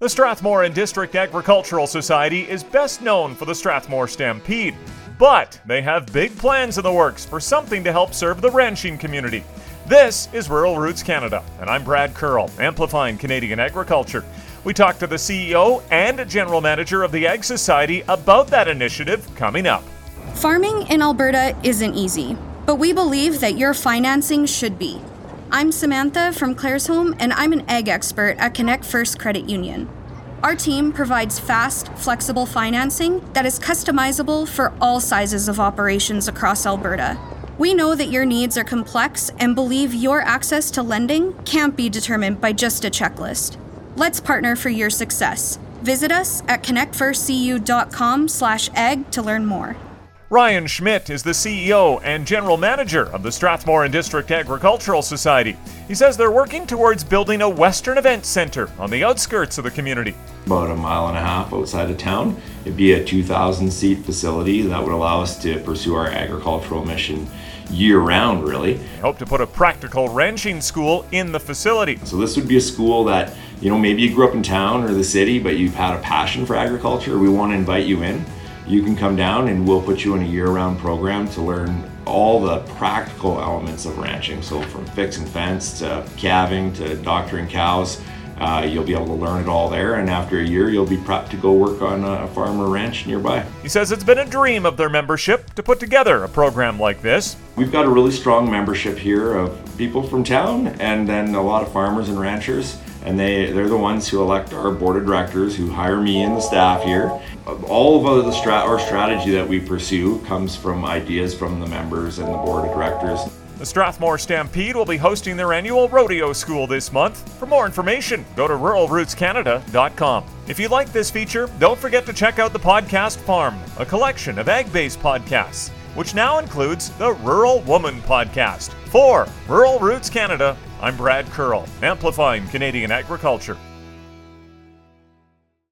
The Strathmore and District Agricultural Society is best known for the Strathmore Stampede, but they have big plans in the works for something to help serve the ranching community. This is Rural Roots Canada, and I'm Brad Curl, amplifying Canadian agriculture. We talked to the CEO and General Manager of the Ag Society about that initiative coming up. Farming in Alberta isn't easy, but we believe that your financing should be. I'm Samantha from Claresholm, and I'm an ag expert at Connect First Credit Union. Our team provides fast, flexible financing that is customizable for all sizes of operations across Alberta. We know that your needs are complex and believe your access to lending can't be determined by just a checklist. Let's partner for your success. Visit us at connectfirstcu.com/egg to learn more. Ryan Schmidt is the CEO and General Manager of the Strathmore and District Agricultural Society. He says they're working towards building a Western Event Center on the outskirts of the community. About a mile and a half outside of town. It'd be a 2,000 seat facility that would allow us to pursue our agricultural mission year round, really. They hope to put a practical ranching school in the facility. So, this would be a school that, you know, maybe you grew up in town or the city, but you've had a passion for agriculture. We want to invite you in you can come down and we'll put you in a year-round program to learn all the practical elements of ranching. So from fixing fence to calving to doctoring cows, uh, you'll be able to learn it all there. And after a year, you'll be prepped to go work on a farm or ranch nearby. He says it's been a dream of their membership to put together a program like this. We've got a really strong membership here of people from town and then a lot of farmers and ranchers and they they're the ones who elect our board of directors who hire me and the staff here all of the strat our strategy that we pursue comes from ideas from the members and the board of directors the Strathmore Stampede will be hosting their annual rodeo school this month. For more information, go to ruralrootscanada.com. If you like this feature, don't forget to check out the podcast Farm, a collection of ag based podcasts, which now includes the Rural Woman podcast. For Rural Roots Canada, I'm Brad Curl, amplifying Canadian agriculture.